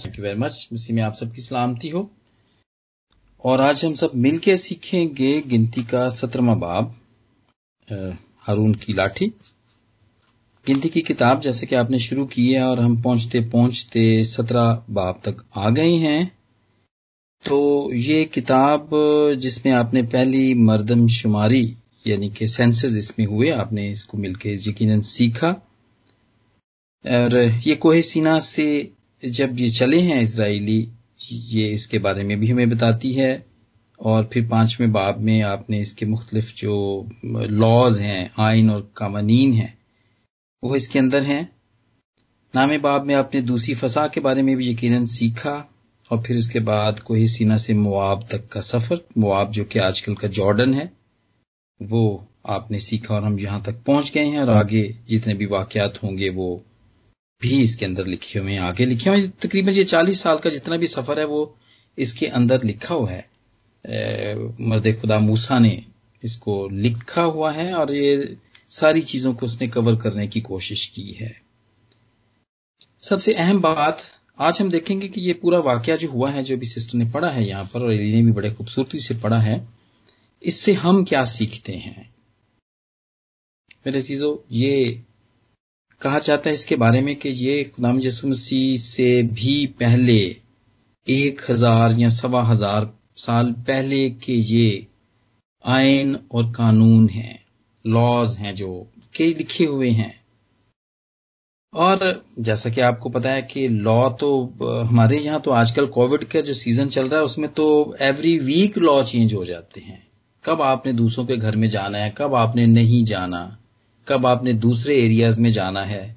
Thank you very much मसीह में आप सबकी सलामती हो। और आज हम सब मिलके सीखेंगे गिनती का सत्रहवा बाब हारून की लाठी। गिनती की किताब जैसे कि आपने शुरू की है और हम पहुँचते पहुँचते सत्रह बाब तक आ गए हैं। तो ये किताब जिसमें आपने पहली मर्दम शुमारी यानी कि सेंसस इसमें हुए, आपने इसको मिलके यकीनन सीखा। और ये कोहे सीना से जब ये चले हैं इसराइली, ये इसके बारे में भी हमें बताती है। और फिर पाँचवें बाब में आपने इसके मुख्तलिफ़ जो लॉज हैं, आइन और कानून हैं, वो इसके अंदर हैं। नामे बाब में आपने दूसरी फसा के बारे में भी यकीनन सीखा और फिर उसके बाद कोही सीना से मुआब तक का सफ़र, मुआब जो कि आजकल का जॉर्डन है, वो आपने सीखा और हम यहाँ तक पहुँच गए हैं और आगे जितने भी वाकयात होंगे वो भी इसके अंदर लिखे हुए हैं, आगे लिखे हुए तकरीबन ये चालीस साल का जितना भी सफ़र है, वो इसके अंदर लिखा हुआ है। मर्द खुदा मूसा ने इसको लिखा हुआ है और ये सारी चीज़ों को उसने कवर करने की कोशिश की है। सबसे अहम बात, आज हम देखेंगे कि ये पूरा वाक्य जो हुआ है, जो भी सिस्टर ने पढ़ा है यहाँ पर, और ने भी बड़े खूबसूरती से पढ़ा है, इससे हम क्या सीखते हैं? मेरे चीज़ों, ये कहा जाता है इसके बारे में कि ये खुदाम यसु मसीह से भी पहले एक हज़ार या सवा हज़ार साल पहले के ये आयन और कानून हैं लॉज हैं जो के लिखे हुए हैं। और जैसा कि आपको पता है कि लॉ तो हमारे यहाँ तो आजकल कोविड का जो सीज़न चल रहा है, उसमें तो एवरी वीक लॉ चेंज हो जाते हैं। कब आपने दूसरों के घर में जाना है, कब आपने नहीं जाना। कब आपने दूसरे एरियाज़ में जाना है,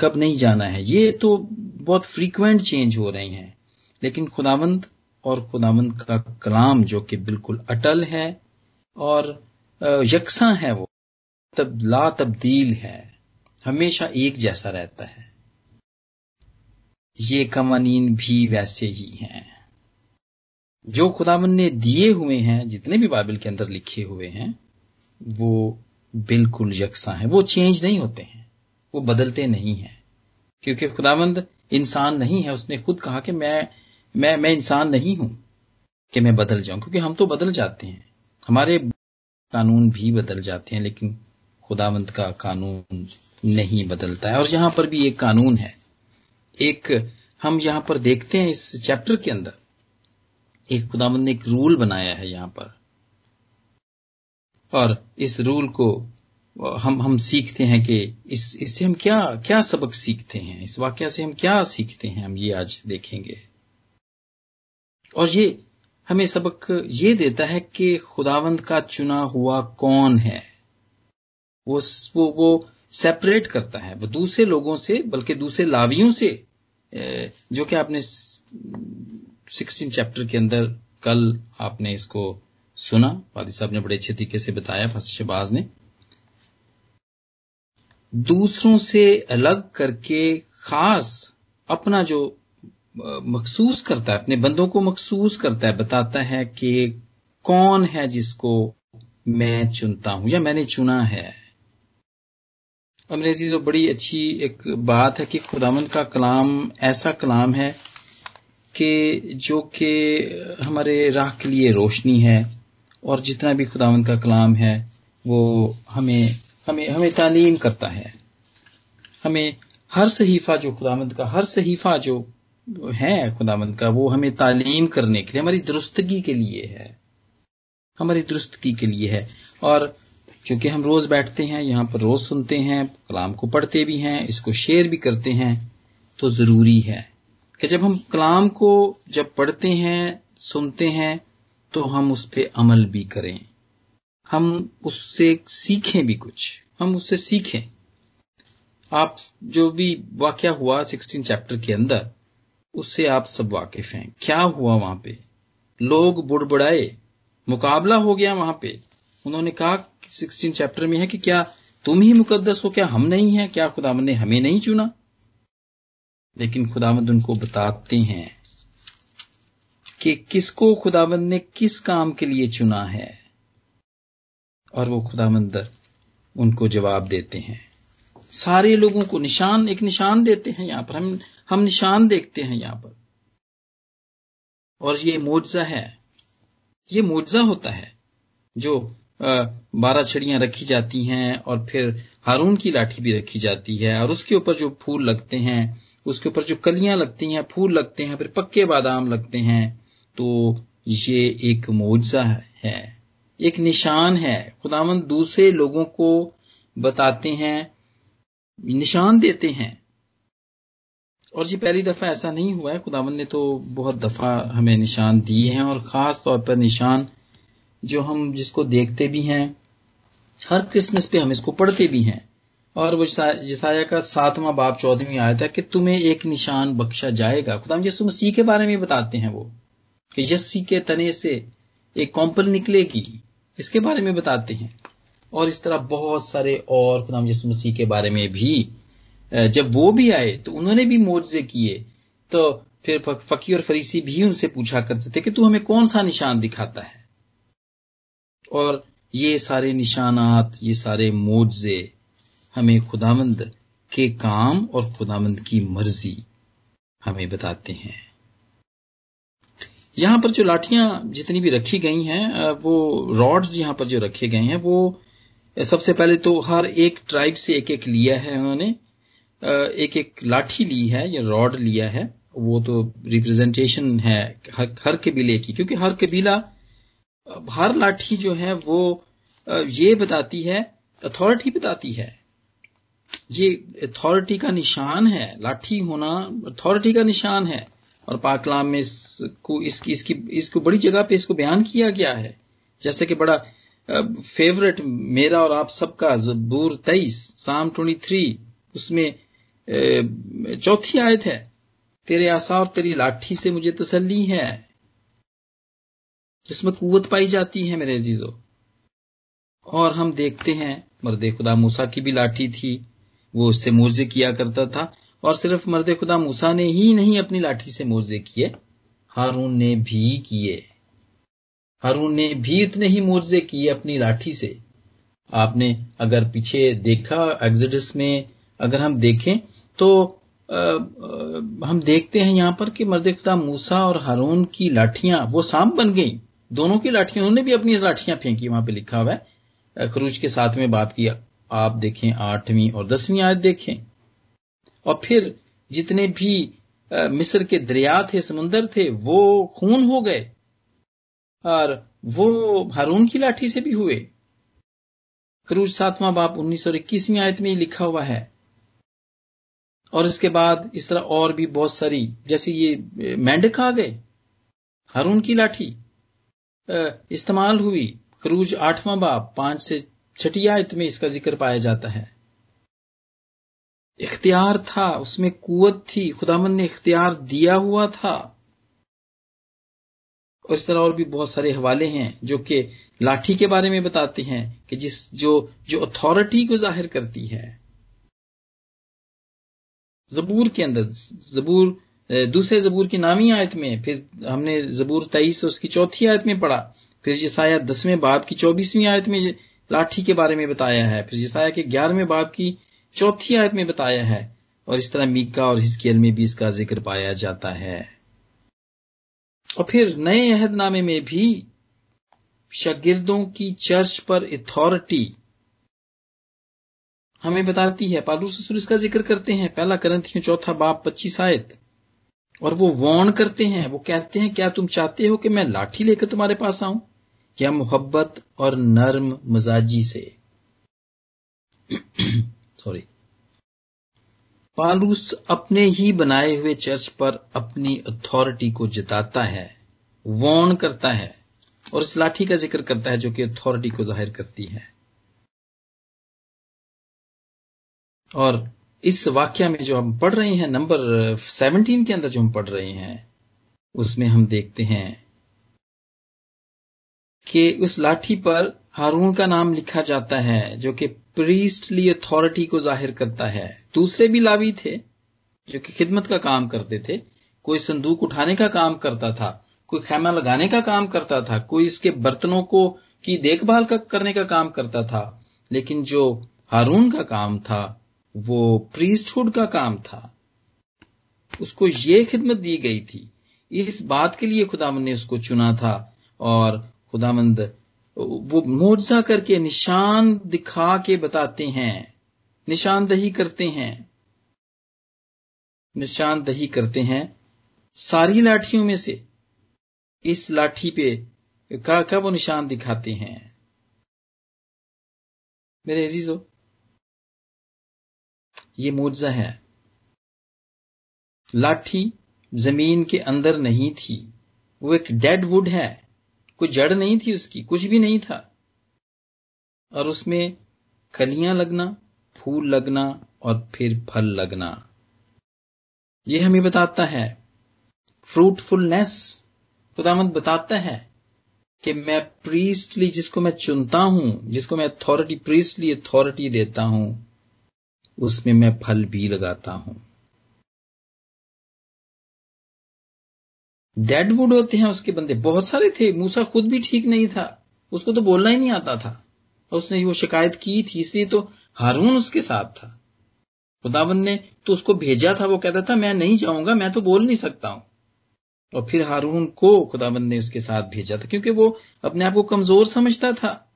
कब नहीं जाना है, ये तो बहुत फ्रीक्वेंट चेंज हो रहे हैं। लेकिन खुदावंद और खुदावंद का कलाम जो कि बिल्कुल अटल है और यकसा है वो, तब ला तब्दील है, हमेशा एक जैसा रहता है। ये कवानीन भी वैसे ही हैं। जो खुदावन ने दिए हुए हैं, जितने भी बाइबल के अंदर लिखे हुए हैं, वो बिल्कुल यकसा है। वो चेंज नहीं होते हैं। वो बदलते नहीं हैं। क्योंकि खुदावंद इंसान नहीं है। उसने खुद कहा कि मैं मैं मैं इंसान नहीं हूँ कि मैं बदल जाऊँ। क्योंकि हम तो बदल जाते हैं। हमारे कानून भी बदल जाते हैं, लेकिन खुदावंत का कानून नहीं बदलता है। और यहाँ पर भी एक कानून है। एक, हम यहाँ पर देखते हैं इस चैप्टर के अंदर। एक खुदावंत ने एक रूल बनाया है यहाँ पर। और इस रूल को हम हम सीखते हैं कि इस, इससे हम क्या क्या सबक सीखते हैं? इस वाक्य से हम क्या सीखते हैं? हम ये आज देखेंगे। और ये हमें सबक ये देता है कि खुदावंद का चुना हुआ कौन है? वो वो वो सेपरेट करता है। वो दूसरे लोगों से, बल्कि दूसरे लावियों से जो कि आपने सिक्सटीन चैप्टर के अंदर कल आपने इसको सुना वादी साहब ने बड़े अच्छे तरीके से बताया फ़र्स्ट ने। दूसरों से अलग करके खास अपना जो मखसूस करता है, अपने बंदों को मखसूस करता है, बताता है कि कौन है जिसको मैं चुनता हूँ या मैंने चुना है। अंग्रेज़ी तो बड़ी अच्छी एक बात है कि खुदामन का कलाम ऐसा कलाम है कि जो कि हमारे राह के लिए रोशनी है और जितना भी खुदावंत का कलाम है, वो हमें हमें हमें तालीम करता है। हमें हर सहीफा जो खुदावंत का, हर सहीफा जो है खुदावंत का, वो हमें तालीम करने के लिए, हमारी दुरुस्तगी के लिए है। हमारी दुरुस्तगी के लिए है। और चूँकि हम रोज बैठते हैं, यहाँ पर रोज सुनते हैं, कलाम को पढ़ते भी हैं, इसको शेयर भी करते हैं तो ज़रूरी है कि जब हम कलाम को जब पढ़ते हैं, सुनते हैं तो हम उस पर अमल भी करें। हम उससे सीखें भी कुछ। हम उससे सीखें। आप जो भी वाक्य हुआ सिक्सटीन चैप्टर के अंदर, उससे आप सब वाकिफ हैं। क्या हुआ वहाँ पे? लोग बुड़बुड़ाए। मुकाबला हो गया वहाँ पे। उन्होंने कहा सिक्सटीन चैप्टर में है कि क्या तुम ही मुकद्दस हो? क्या हम नहीं है? क्या खुदामद ने हमें नहीं चुना? लेकिन खुदामद उनको बताते हैं। कि किसको खुदाबंद ने किस काम के लिए चुना है? और वो खुदाबंद उनको जवाब देते हैं। सारे लोगों को निशान, एक निशान देते हैं यहाँ पर। हम हम निशान देखते हैं यहाँ पर। और ये मुआवजा है। ये मुआवजा होता है जो बारह छड़ियाँ रखी जाती हैं और फिर हारून की लाठी भी रखी जाती है। और उसके ऊपर जो फूल लगते हैं, उसके ऊपर जो कलियाँ लगती हैं, फूल लगते हैं, फिर पक्के बादाम लगते हैं। तो ये एक मुआवजा है, एक निशान है। खुदावंद दूसरे लोगों को बताते हैं, निशान देते हैं। और जी, पहली दफ़ा ऐसा नहीं हुआ है। खुदावंद ने तो बहुत दफ़ा हमें निशान दिए हैं और खास तौर पर निशान जो हम जिसको देखते भी हैं, हर क्रिसमस पे हम इसको पढ़ते भी हैं। और वो जिसाया का सातवां बाप चौदहवीं आया था कि तुम्हें एक निशान बख्शा जाएगा। खुदा यसु मसीह के बारे में बताते हैं वो। कि यस्सी के तने से एक कॉम्पल निकलेगी, इसके बारे में बताते हैं। और इस तरह बहुत सारे और खुदाम यसु मसीह के बारे में भी जब वो भी आए तो उन्होंने भी मुआवजे किए तो फिर फकीर और फरीसी भी उनसे पूछा करते थे कि तू हमें कौन सा निशान दिखाता है? और ये सारे निशानात, ये सारे मुआवजे हमें खुदामंद के काम और खुदामंद की मर्ज़ी हमें बताते हैं। यहाँ पर जो लाठियाँ जितनी भी रखी गई हैं वो रॉड्स यहाँ पर जो रखे गए हैं वो सबसे पहले तो हर एक ट्राइब से एक एक लिया है उन्होंने। एक एक लाठी ली है या रॉड लिया है वो तो रिप्रेजेंटेशन है हर, हर कबीले की क्योंकि हर कबीला हर लाठी जो है वो ये बताती है अथॉरिटी बताती है। ये अथॉरिटी का निशान है लाठी होना अथॉरिटी का निशान है। और पाकलाम में इसको, इसकी इसकी, इसको बड़ी जगह पे इसको बयान किया गया है। जैसे कि बड़ा फेवरेट मेरा और आप सबका, जबूर तेईस, साम ट्वेंटी थ्री उसमें चौथी आयत है। तेरे आशा और तेरी लाठी से मुझे तसल्ली है। जिसमें कुवत पाई जाती है मेरे अजीजों। और हम देखते हैं, मर्द खुदा मूसा की भी लाठी थी, वो उससे मुर्जे किया करता था। और सिर्फ़ मर्द खुदा मूसा ने ही नहीं अपनी लाठी से मुर्जे किए हारून ने भी किए। हारून ने भी इतने ही मुर्जे किए अपनी लाठी से। आपने अगर पीछे देखा एग्जिडस में अगर हम देखें तो आ, आ, हम देखते हैं यहाँ पर कि मर्द खुदा मूसा और हारून की लाठियाँ वो सांप बन गई। दोनों की लाठियाँ उन्होंने भी अपनी लाठियाँ फेंकी वहाँ पे लिखा हुआ है। खरूज के साथ में बाप की आप देखें आठवीं और दसवीं आयत देखें। और फिर जितने भी मिस्र के दरिया थे समुन्दर थे, वो खून हो गए। और वो हारून की लाठी से भी हुए। क्रूज सातवां बाप उन्नीस और इक्कीसवीं आयत में लिखा हुआ है। और इसके बाद इस तरह और भी बहुत सारी, जैसे ये मेंढक आ गए, हारून की लाठी इस्तेमाल हुई। क्रूज आठवां बाप पाँच से छठी आयत में इसका ज़िक्र पाया जाता है। इख्तियार था, उसमें कुवत थी खुदामन ने इख्तियार दिया हुआ था। और इस तरह और भी बहुत सारे हवाले हैं जो कि लाठी के बारे में बताते हैं कि जिस, जो जो अथॉरिटी को ज़ाहिर करती है। जबूर के अंदर, जबूर, दूसरे जबूर की नामी आयत में, फिर हमने जबूर तेईस उसकी चौथी आयत में पढ़ा, फिर जिसाया दसवें बाब की चौबीसवीं आयत में लाठी के बारे में बताया है, फिर जिसाया के ग्यारहवें बाब की चौथी आयत में बताया है, और इस तरह मीका और हिस्केल में भी इसका ज़िक्र पाया जाता है। और फिर नए अहदनामे में भी शागिर्दों की चर्च पर अथॉरिटी हमें बताती है। पालूस रसूल इसका ज़िक्र करते हैं, पहला करंथियों चौथा बाप पच्चीस आयत। और वो वॉर्न करते हैं, वो कहते हैं, क्या तुम चाहते हो कि मैं लाठी लेकर तुम्हारे पास आऊँ? या मोहब्बत और नर्म मजाजी से? सॉरी पालूस अपने ही बनाए हुए चर्च पर अपनी अथॉरिटी को जताता है वॉर्न करता है, और इस लाठी का ज़िक्र करता है जो कि अथॉरिटी को ज़ाहिर करती है। और इस वाक्य में जो हम पढ़ रहे हैं, नंबर 17 के अंदर जो हम पढ़ रहे हैं, उसमें हम देखते हैं कि उस लाठी पर हारून का नाम लिखा जाता है, जो कि प्रीस्टली अथॉरिटी को ज़ाहिर करता है। दूसरे भी लावी थे, जो कि खिदमत का काम करते थे। कोई संदूक उठाने का काम करता था, कोई खैमा लगाने का काम करता था, कोई इसके बर्तनों को की देखभाल का करने का काम करता था। लेकिन जो हारून का काम था, वो प्रीस्टहुड का काम था। उसको ये खिदमत दी गई थी। इस बात के लिए खुदामंद ने उसको चुना था और खुदामंद वो मोजा करके निशान दिखा के बताते हैं। निशानदही करते हैं। निशानदही करते हैं सारी लाठियों में से। इस लाठी पे का क्या वो निशान दिखाते हैं। मेरे अजीजो, ये मुआवजा है। लाठी ज़मीन के अंदर नहीं थी। वो एक डेड वुड है। कोई जड़ नहीं थी उसकी, कुछ भी नहीं था। और उसमें कलियाँ लगना, फूल लगना और फिर फल लगना। ये हमें बताता है। फ्रूटफुलनेस खुदामंद बताता है कि मैं प्रीस्टली जिसको मैं चुनता हूँ, जिसको मैं अथॉरिटी प्रीस्टली अथॉरिटी देता हूँ, उसमें मैं फल भी लगाता हूँ। डेड वुड होते हैं उसके बंदे। बहुत सारे थे। मूसा खुद भी ठीक नहीं था। उसको तो बोलना ही नहीं आता था। और उसने वो शिकायत की थी, इसलिए तो हारून उसके साथ था। खुदावन ने तो उसको भेजा था, वो कहता था, मैं नहीं जाऊँगा, मैं तो बोल नहीं सकता हूँ। और फिर हारून को खुदाबंद ने उसके साथ भेजा था, क्योंकि वो अपने आप को कमज़ोर समझता था।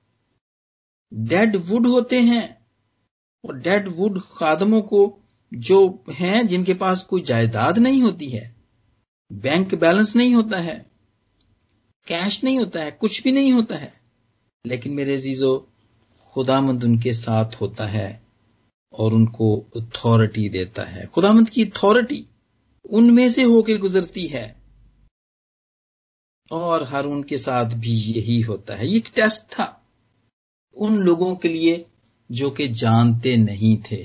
डेड वुड होते हैं। और डेड वुड खादमों को जो हैं, जिनके पास कोई जायदाद नहीं होती है बैंक बैलेंस नहीं होता है, कैश नहीं होता है, कुछ भी नहीं होता है। लेकिन मेरे जीजो खुदामंद उनके साथ होता है और उनको अथॉरिटी देता है। खुदामंद की अथॉरिटी उनमें से होके गुजरती है और हारून के साथ भी यही होता है। ये एक टेस्ट था उन लोगों के लिए जो कि जानते नहीं थे।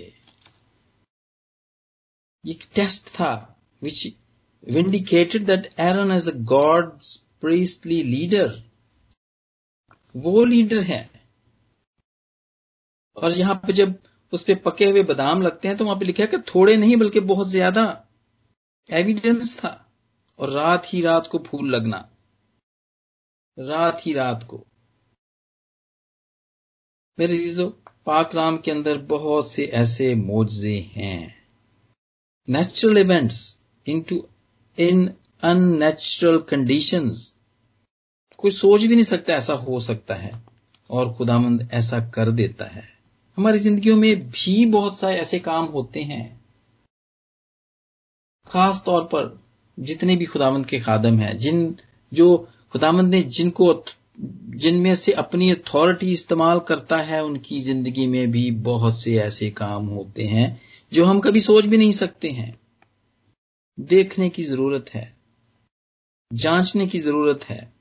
एक टेस्ट था which vindicated that Aaron as a God's priestly leader वो लीडर है। और यहाँ पे जब उस पर पके हुए बादाम लगते हैं तो वहाँ पे लिखा है कि थोड़े नहीं, बल्कि बहुत ज़्यादा एविडेंस था। और रात ही रात को फूल लगना। रात ही रात को। मेरे चीज़ों पाक राम के अंदर बहुत से ऐसे मोजे हैं। Natural events into in unnatural conditions कोई सोच भी नहीं सकता ऐसा हो सकता है और खुदामंद ऐसा कर देता है। हमारी जिंदगियों में भी बहुत सारे ऐसे काम होते हैं। खास तौर पर जितने भी खुदामंद के खादम हैं, जिन जो खुदामंद ने जिनको जिनमें से अपनी अथॉरिटी इस्तेमाल करता है, उनकी ज़िंदगी में भी बहुत से ऐसे काम होते हैं जो हम कभी सोच भी नहीं सकते हैं। देखने की ज़रूरत है, जांचने की ज़रूरत है,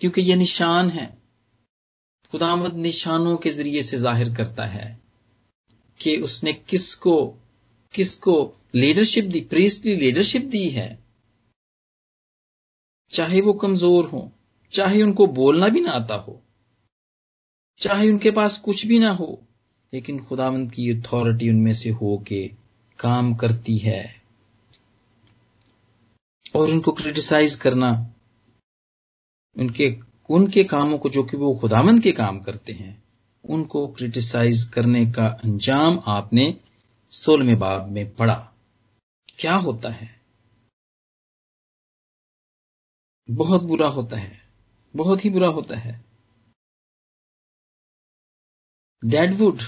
क्योंकि ये निशान है। खुदामद निशानों के ज़रिए से ज़ाहिर करता है कि उसने किसको किसको लीडरशिप दी प्रीस्टली लीडरशिप दी है। चाहे वो कमज़ोर हो, चाहे उनको बोलना भी ना आता हो, चाहे उनके पास कुछ भी ना हो, लेकिन खुदावंत की अथॉरिटी उनमें से हो के काम करती है। और उनको क्रिटिसाइज करना। उनके उनके कामों को जो कि वो खुदावंत के काम करते हैं, उनको क्रिटिसाइज करने का अंजाम आपने सोलहवें बाब में पढ़ा। क्या होता है? बहुत बुरा होता है। बहुत ही बुरा होता है। डेडवुड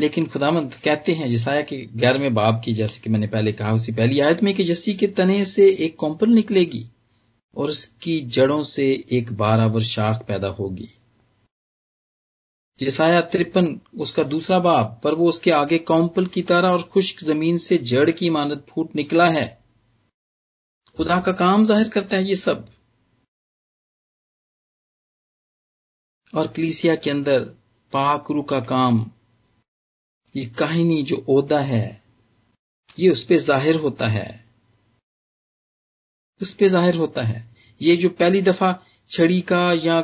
लेकिन खुदामंद कहते हैं जिसाया के ग्यारहवें बाब की, जैसे कि मैंने पहले कहा, उसी पहली आयत में कि जस्सी के तने से एक कॉम्पल निकलेगी और उसकी जड़ों से एक बारावर शाख पैदा होगी। जिसाया तिरपन, उसका दूसरा बाब, पर वो उसके आगे कौम्पल की तरह और खुश्क ज़मीन से जड़ की मानत फूट निकला है। खुदा का काम ज़ाहिर करता है ये सब। और क्लीसिया के अंदर पाकरू का काम ये कहानी जो ओदा है, ये उस पर ज़ाहिर होता है। उस पर ज़ाहिर होता है। ये जो पहली दफ़ा छड़ी का या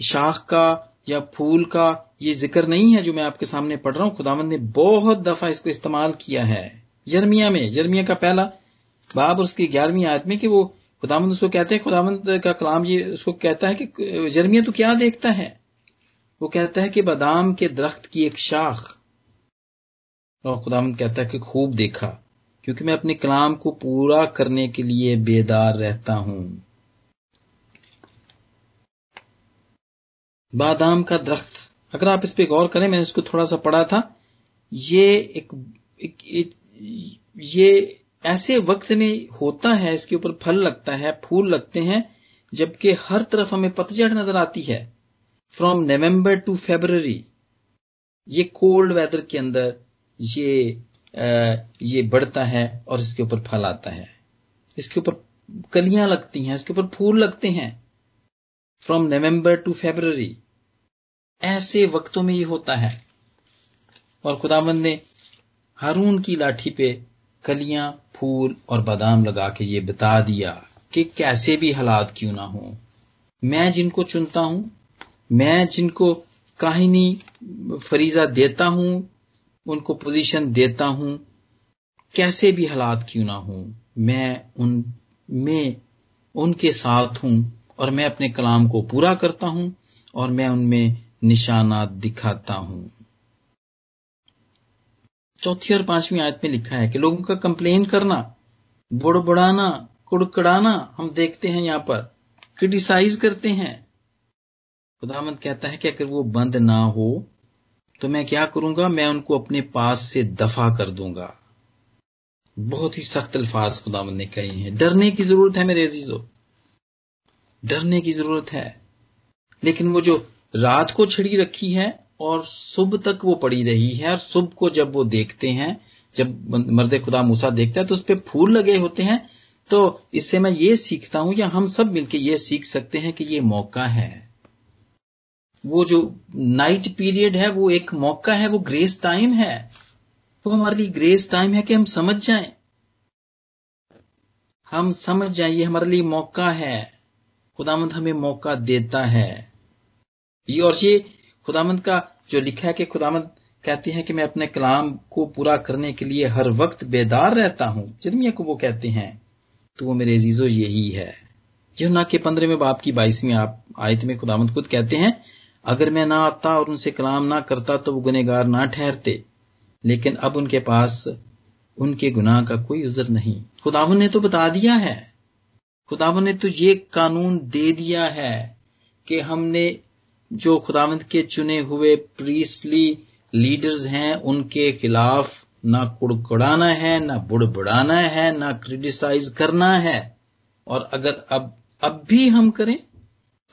शाख का या फूल का ये ज़िक्र नहीं है जो मैं आपके सामने पढ़ रहा हूँ, खुदावंद ने बहुत दफ़ा इसको इस्तेमाल किया है। जर्मिया में जर्मिया का पहला बाब और उसकी ग्यारहवीं आयत में कि वो खुदामंद उसको कहते हैं खुदामंद का कलाम ये उसको कहता है कि जर्मिया तो क्या देखता है? वो कहता है कि बादाम के दरख्त की एक शाख और खुदामंद कहता है कि खूब देखा क्योंकि मैं अपने कलाम को पूरा करने के लिए बेदार रहता हूँ। बादाम का दरख्त। अगर आप इस पे गौर करें मैंने इसको थोड़ा सा पढ़ा था। ये एक, एक, एक ये ऐसे वक्त में होता है इसके ऊपर फल लगता है फूल लगते हैं जबकि हर तरफ़ हमें पतझड़ नज़र आती है। फ्रॉम नवंबर टू फेबररी ये कोल्ड वेदर के अंदर ये आ, ये बढ़ता है और इसके ऊपर फल आता है। इसके ऊपर कलियाँ लगती हैं इसके ऊपर फूल लगते हैं। फ्रॉम नवंबर टू फेबररी ऐसे वक्तों में ये होता है। और खुदावंद ने हारून की लाठी पे कलियाँ फूल और बादाम लगा के ये बता दिया कि कैसे भी हालात क्यों ना हो। मैं जिनको चुनता हूँ मैं जिनको काहिनी फरीजा देता हूँ उनको पोजीशन देता हूँ। कैसे भी हालात क्यों ना हो, मैं उन, में उनके साथ हूँ और मैं अपने कलाम को पूरा करता हूँ और मैं उनमें निशानात दिखाता हूँ। चौथी और पांचवी आयत में लिखा है कि लोगों का कंप्लेन करना, बुड़बुड़ाना, कुड़कड़ाना, हम देखते हैं यहाँ पर क्रिटिसाइज करते हैं। खुदामंद कहता है कि अगर वो बंद ना हो तो मैं क्या करूँगा? मैं उनको अपने पास से दफ़ा कर दूँगा। बहुत ही सख्त अल्फाज खुदामंद ने कहे हैं। डरने की ज़रूरत है मेरे अजीजों। डरने की ज़रूरत है। लेकिन वो जो रात को छिड़ी रखी है और सुबह तक वो पड़ी रही है और सुबह को जब वो देखते हैं, जब मर्द खुदा मूसा देखता है तो उस पर फूल लगे होते हैं तो इससे मैं ये सीखता हूँ या हम सब मिलकर ये सीख सकते हैं कि ये मौका है। वो जो नाइट पीरियड है, वो एक मौका है, वो ग्रेस टाइम है। वो हमारे लिए ग्रेस टाइम है कि हम समझ जाएँ। हम समझ जाएँ, ये हमारे लिए मौका है। खुदामंद हमें मौका देता है। ये और ये खुदामंद का जो लिखा है कि खुदामंद कहते हैं कि मैं अपने कलाम को पूरा करने के लिए हर वक्त बेदार रहता हूँ। जरमिया को वो कहते हैं तो वो मेरे अजीजो, यही है। यमुना के पंद्रहवें बाप की बाईसवीं आप आयत में खुदामंद खुद कहते हैं अगर मैं ना आता और उनसे कलाम ना करता तो वो गुनेगार ना ठहरते। लेकिन अब उनके पास उनके गुनाह का कोई उजर नहीं। खुदावन ने तो बता दिया है। खुदावन ने तो ये कानून दे दिया है कि हमने जो खुदावंद के चुने हुए प्रीसली लीडर्स हैं, उनके खिलाफ ना कुड़कुड़ाना है, ना बुड़बुड़ाना है, ना क्रिटिसाइज करना है। और अगर अब अब भी हम करें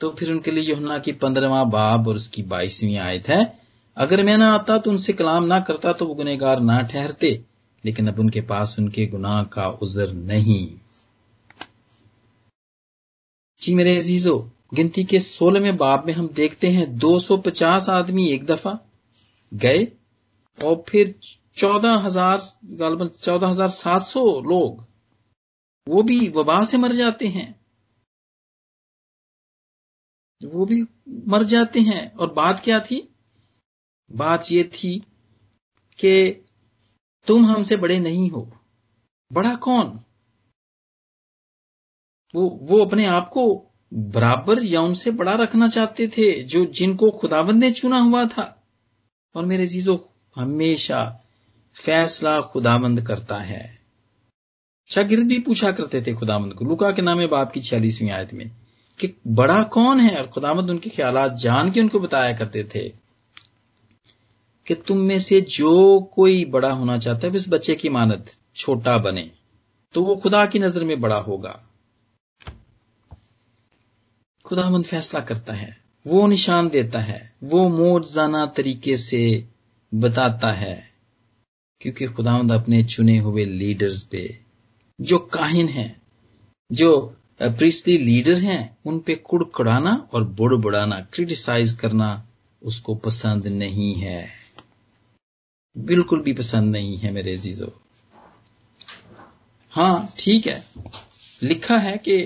तो फिर उनके लिए योहना की पंद्रहवा बाब और उसकी बाईसवीं आयत है। अगर मैं ना आता तो उनसे कलाम ना करता तो वो गुनेगार ना ठहरते, लेकिन अब उनके पास उनके गुनाह का उजर नहीं। जी मेरे अजीजों, गिनती के सोलहवें बाब में हम देखते हैं 250 आदमी एक दफ़ा गए और फिर चौदह हज़ार, गालबन चौदह हज़ार सात सौ लोग, वो भी वबा से मर जाते हैं। वो भी मर जाते हैं। और बात क्या थी? बात ये थी कि तुम हमसे बड़े नहीं हो। बड़ा कौन? वो वो अपने आप को बराबर या उनसे बड़ा रखना चाहते थे, जो जिनको खुदावंद ने चुना हुआ था। और मेरे जीजो हमेशा फैसला खुदाबंद करता है। शागिर्द भी पूछा करते थे खुदाबंद को। लुका के नामे बाप की छियालीसवीं आयत में। कि बड़ा कौन है और खुदाबंद उनके ख्याल जान के उनको बताया करते थे कि तुम में से जो कोई बड़ा होना चाहता है इस बच्चे की मानत छोटा बने तो वो खुदा की नज़र में बड़ा होगा। खुदामंद फैसला करता है, वो निशान देता है, वो मोजाना तरीके से बताता है, क्योंकि खुदामंद अपने चुने हुए लीडर्स पे, जो काहिन हैं, जो प्रीस्टली लीडर हैं, उन पे कुड़कुड़ाना और बुड़ बुड़ाना क्रिटिसाइज करना उसको पसंद नहीं है। बिल्कुल भी पसंद नहीं है मेरे जीजो हाँ ठीक है। लिखा है कि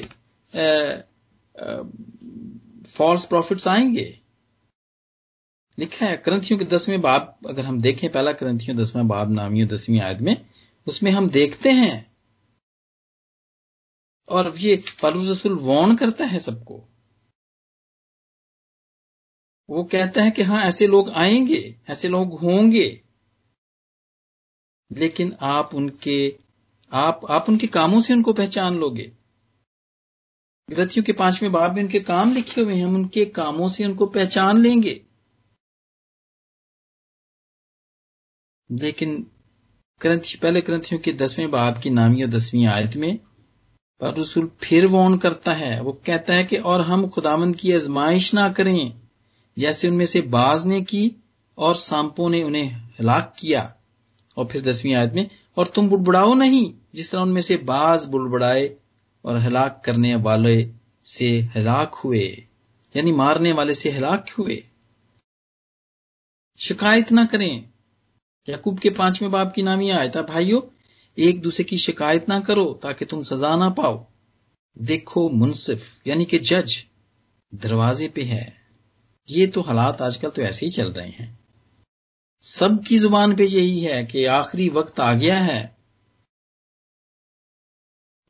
फॉल्स प्रॉफिट्स आएँगे। लिखा है, ग्रंथियों के दसवें बाब, अगर हम देखें, पहला ग्रंथियों दसवें बाब, नामियों दसवीं आयत में, उसमें हम देखते हैं और ये पालूस रसूल वॉर्न करता है सबको। वो कहता है कि हाँ ऐसे लोग आएँगे, ऐसे लोग होंगे, लेकिन आप उनके, आप आप उनके कामों से उनको पहचान लोगे। ग्रथियों के पाँचवें बाब में उनके काम लिखे हुए हैं, हम उनके कामों से उनको पहचान लेंगे। लेकिन ग्रंथ, पहले ग्रंथियों के दसवें बाब की नामी और दसवीं आयत में पर रसूल फिर वॉन करता है। वो कहता है कि और हम खुदामंद की आजमाइश ना करें, जैसे उनमें से बाज ने की और सांपों ने उन्हें हलाक किया। और फिर दसवीं आयत में, और तुम बुड़बुड़ाओ नहीं, जिस तरह उनमें से बाज बुड़बुड़ाए और हलाक करने वाले से हलाक हुए, यानी मारने वाले से हलाक हुए। शिकायत ना करें। याकूब के पाँचवें बाप की नामी आयता भाइयों एक दूसरे की शिकायत ना करो ताकि तुम सजा ना पाओ। देखो मुनसिफ, यानी कि जज, दरवाजे पे है। ये तो हालात आजकल तो ऐसे ही चल रहे हैं। सबकी ज़ुबान पे यही है कि आखिरी वक्त आ गया है।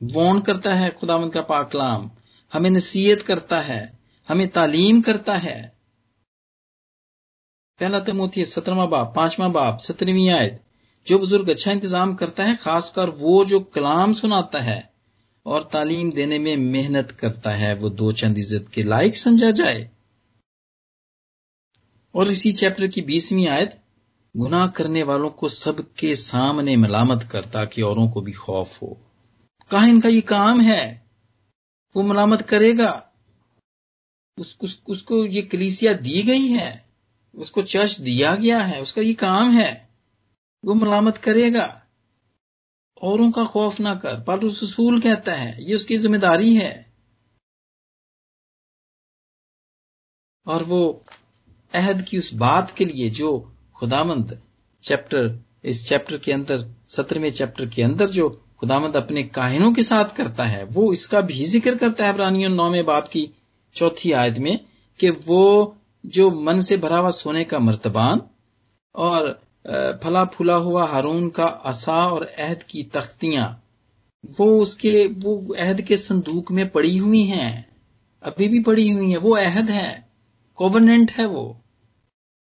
वॉन करता है खुदावंत का पाकलाम हमें नसीहत करता है, हमें तालीम करता है। पहला तमोथी सत्रहवा बाप, पांचवा बाप, सत्रहवीं आयत। जो बुज़ुर्ग अच्छा इंतज़ाम करता है खासकर वो जो कलाम सुनाता है और तालीम देने में मेहनत करता है वो दो चंद इज़्ज़त के लायक समझा जाए। और इसी चैप्टर की बीसवीं आयत गुनाह करने वालों को सबके सामने मलामत कर ताकि औरों को भी खौफ हो। कहा इनका ये काम है? वो मलामत करेगा। उस, उस, उसको ये कलीसिया दी गई है उसको चर्च दिया गया है उसका ये काम है। वो मलामत करेगा। औरों का खौफ ना कर। पालूस रसूल कहता है, ये उसकी ज़िम्मेदारी है। और वो अहद की उस बात के लिए जो खुदामंद चैप्टर, इस चैप्टर के अंदर, सत्रहवें चैप्टर के अंदर जो खुदामंद अपने काहिनों के साथ करता है, वो इसका भी ज़िक्र करता है प्रानियों नौवें बाप की चौथी आयत में कि वो जो मन से भरा हुआ सोने का मर्तबान और फला फूला हुआ हारून का असा और अहद की तख्तियाँ। वो उसके, वो अहद के संदूक में पड़ी हुई हैं। अभी भी पड़ी हुई हैं। वो अहद है। कोवनेंट है वो।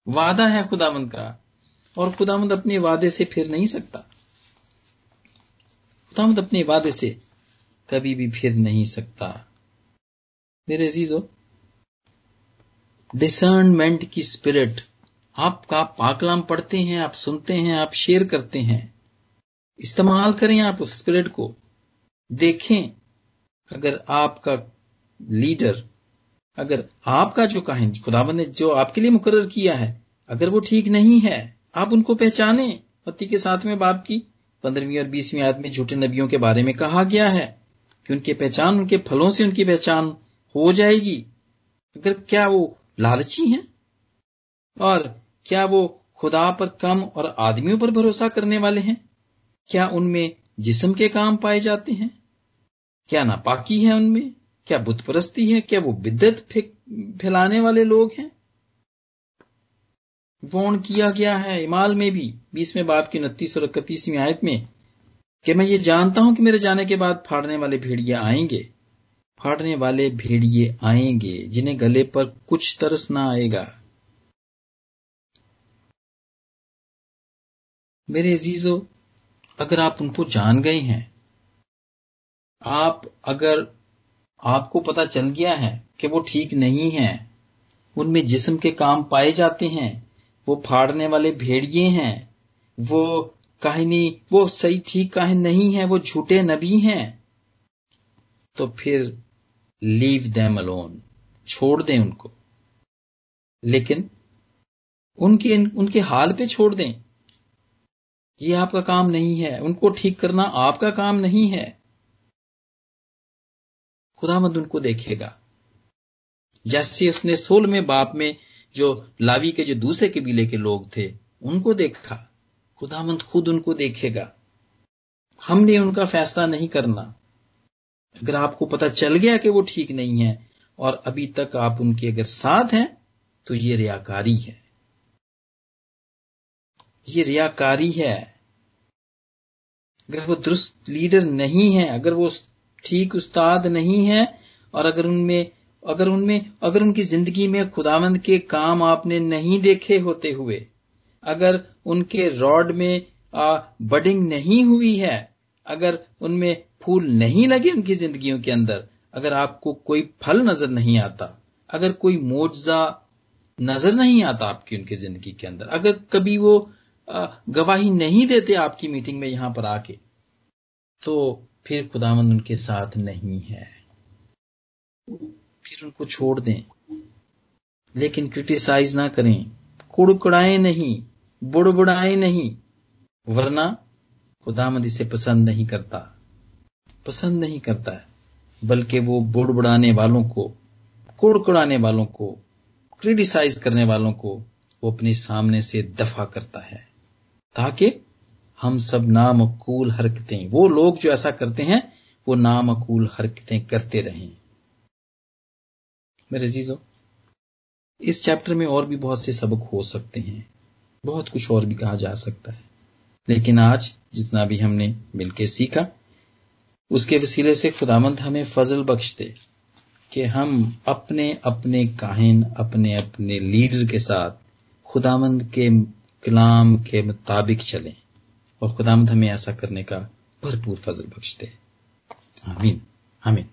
वादा है खुदामंद का। और खुदामंद अपने वादे से फिर नहीं सकता। खुदामंद अपने वादे से कभी भी फिर नहीं सकता। मेरे अजीजो डिसर्नमेंट की स्पिरिट आपका पाकलाम पढ़ते हैं, आप सुनते हैं, आप शेयर करते हैं। इस्तेमाल करें आप उस स्पिरिट को। देखें, अगर आपका लीडर, अगर आपका जो कहें, खुदाबंद ने जो आपके लिए मुकर किया है, अगर वो ठीक नहीं है, आप उनको पहचाने। पति के साथ में, बाप की। पंद्रहवीं और बीसवीं आयत में झूठे नबियों के बारे में कहा गया है कि उनके पहचान, उनके फलों से उनकी पहचान हो जाएगी। अगर क्या वो लालची हैं? और क्या वो खुदा पर कम और आदमियों पर भरोसा करने वाले हैं? क्या उनमें जिस्म के काम पाए जाते हैं? क्या नापाकी है उनमें? क्या बुतपरस्ती है? क्या वो बिद्दत फैलाने वाले लोग हैं? वोन किया गया है इमाल में भी, बीसवें बाप की उनतीस और इकतीसवीं आयत में, कि मैं ये जानता हूँ कि मेरे जाने के बाद फाड़ने वाले भेड़िए आएँगे। फाड़ने वाले भेड़िए आएँगे, जिन्हें गले पर कुछ तरस ना आएगा। मेरे अजीजो, अगर आप उनको जान गए हैं, आप अगर आपको पता चल गया है कि वो ठीक नहीं है, उनमें जिस्म के काम पाए जाते हैं, वो फाड़ने वाले भेड़िए हैं, वो कहनी, वो सही ठीक काहिन नहीं है, वो झूठे नबी हैं तो फिर लीव दैम अलोन छोड़ दें उनको। लेकिन उनके उनके हाल पे छोड़ दें। ये आपका काम नहीं है। उनको ठीक करना आपका काम नहीं है। खुदामंद उनको देखेगा। जैसे उसने सोल में बाप में जो लावी के, जो दूसरे कबीले के लोग थे, उनको देखा। खुदामंद खुद उनको देखेगा। हमने उनका फैसला नहीं करना। अगर आपको पता चल गया कि वो ठीक नहीं है, और अभी तक आप उनके अगर साथ हैं तो ये रियाकारी है। ये रियाकारी है। अगर वो दुरुस्त लीडर नहीं है अगर वो ठीक उस्ताद नहीं है और अगर उनमें अगर उनमें अगर उनकी ज़िंदगी में खुदावंद के काम आपने नहीं देखे होते हुए अगर उनके रॉड में आ, बडिंग नहीं हुई है अगर उनमें फूल नहीं लगे उनकी जिंदगियों के अंदर अगर आपको कोई फल नज़र नहीं आता अगर कोई मोजा नज़र नहीं आता आपकी उनकी ज़िंदगी के अंदर अगर कभी वो गवाही नहीं देते आपकी मीटिंग में यहाँ पर आके तो फिर खुदावंद उनके साथ नहीं है। फिर उनको छोड़ दें, लेकिन क्रिटिसाइज ना करें। कुड़कुड़ाएँ नहीं, बुड़बुड़ाएँ नहीं, वरना खुदामद इसे पसंद नहीं करता। पसंद नहीं करता है, बल्कि वो बुड़बुड़ाने वालों को, कुड़कुड़ाने वालों को, क्रिटिसाइज करने वालों को वो अपने सामने से दफ़ा करता है। ताकि हम सब नामकूल हरकतें, वो लोग जो ऐसा करते हैं, वो नामकूल हरकतें करते रहें। मेरे जीजो इस चैप्टर में और भी बहुत से सबक हो सकते हैं। बहुत कुछ और भी कहा जा सकता है। लेकिन आज जितना भी हमने मिलकर सीखा, उसके वसीले से खुदामंद हमें फजल बख्श दे कि हम अपने अपने काहिन अपने अपने लीडर के साथ खुदामंद के कलाम के मुताबिक चलें और खुदामंद हमें ऐसा करने का भरपूर फजल बख्श दे आमीन आमीन।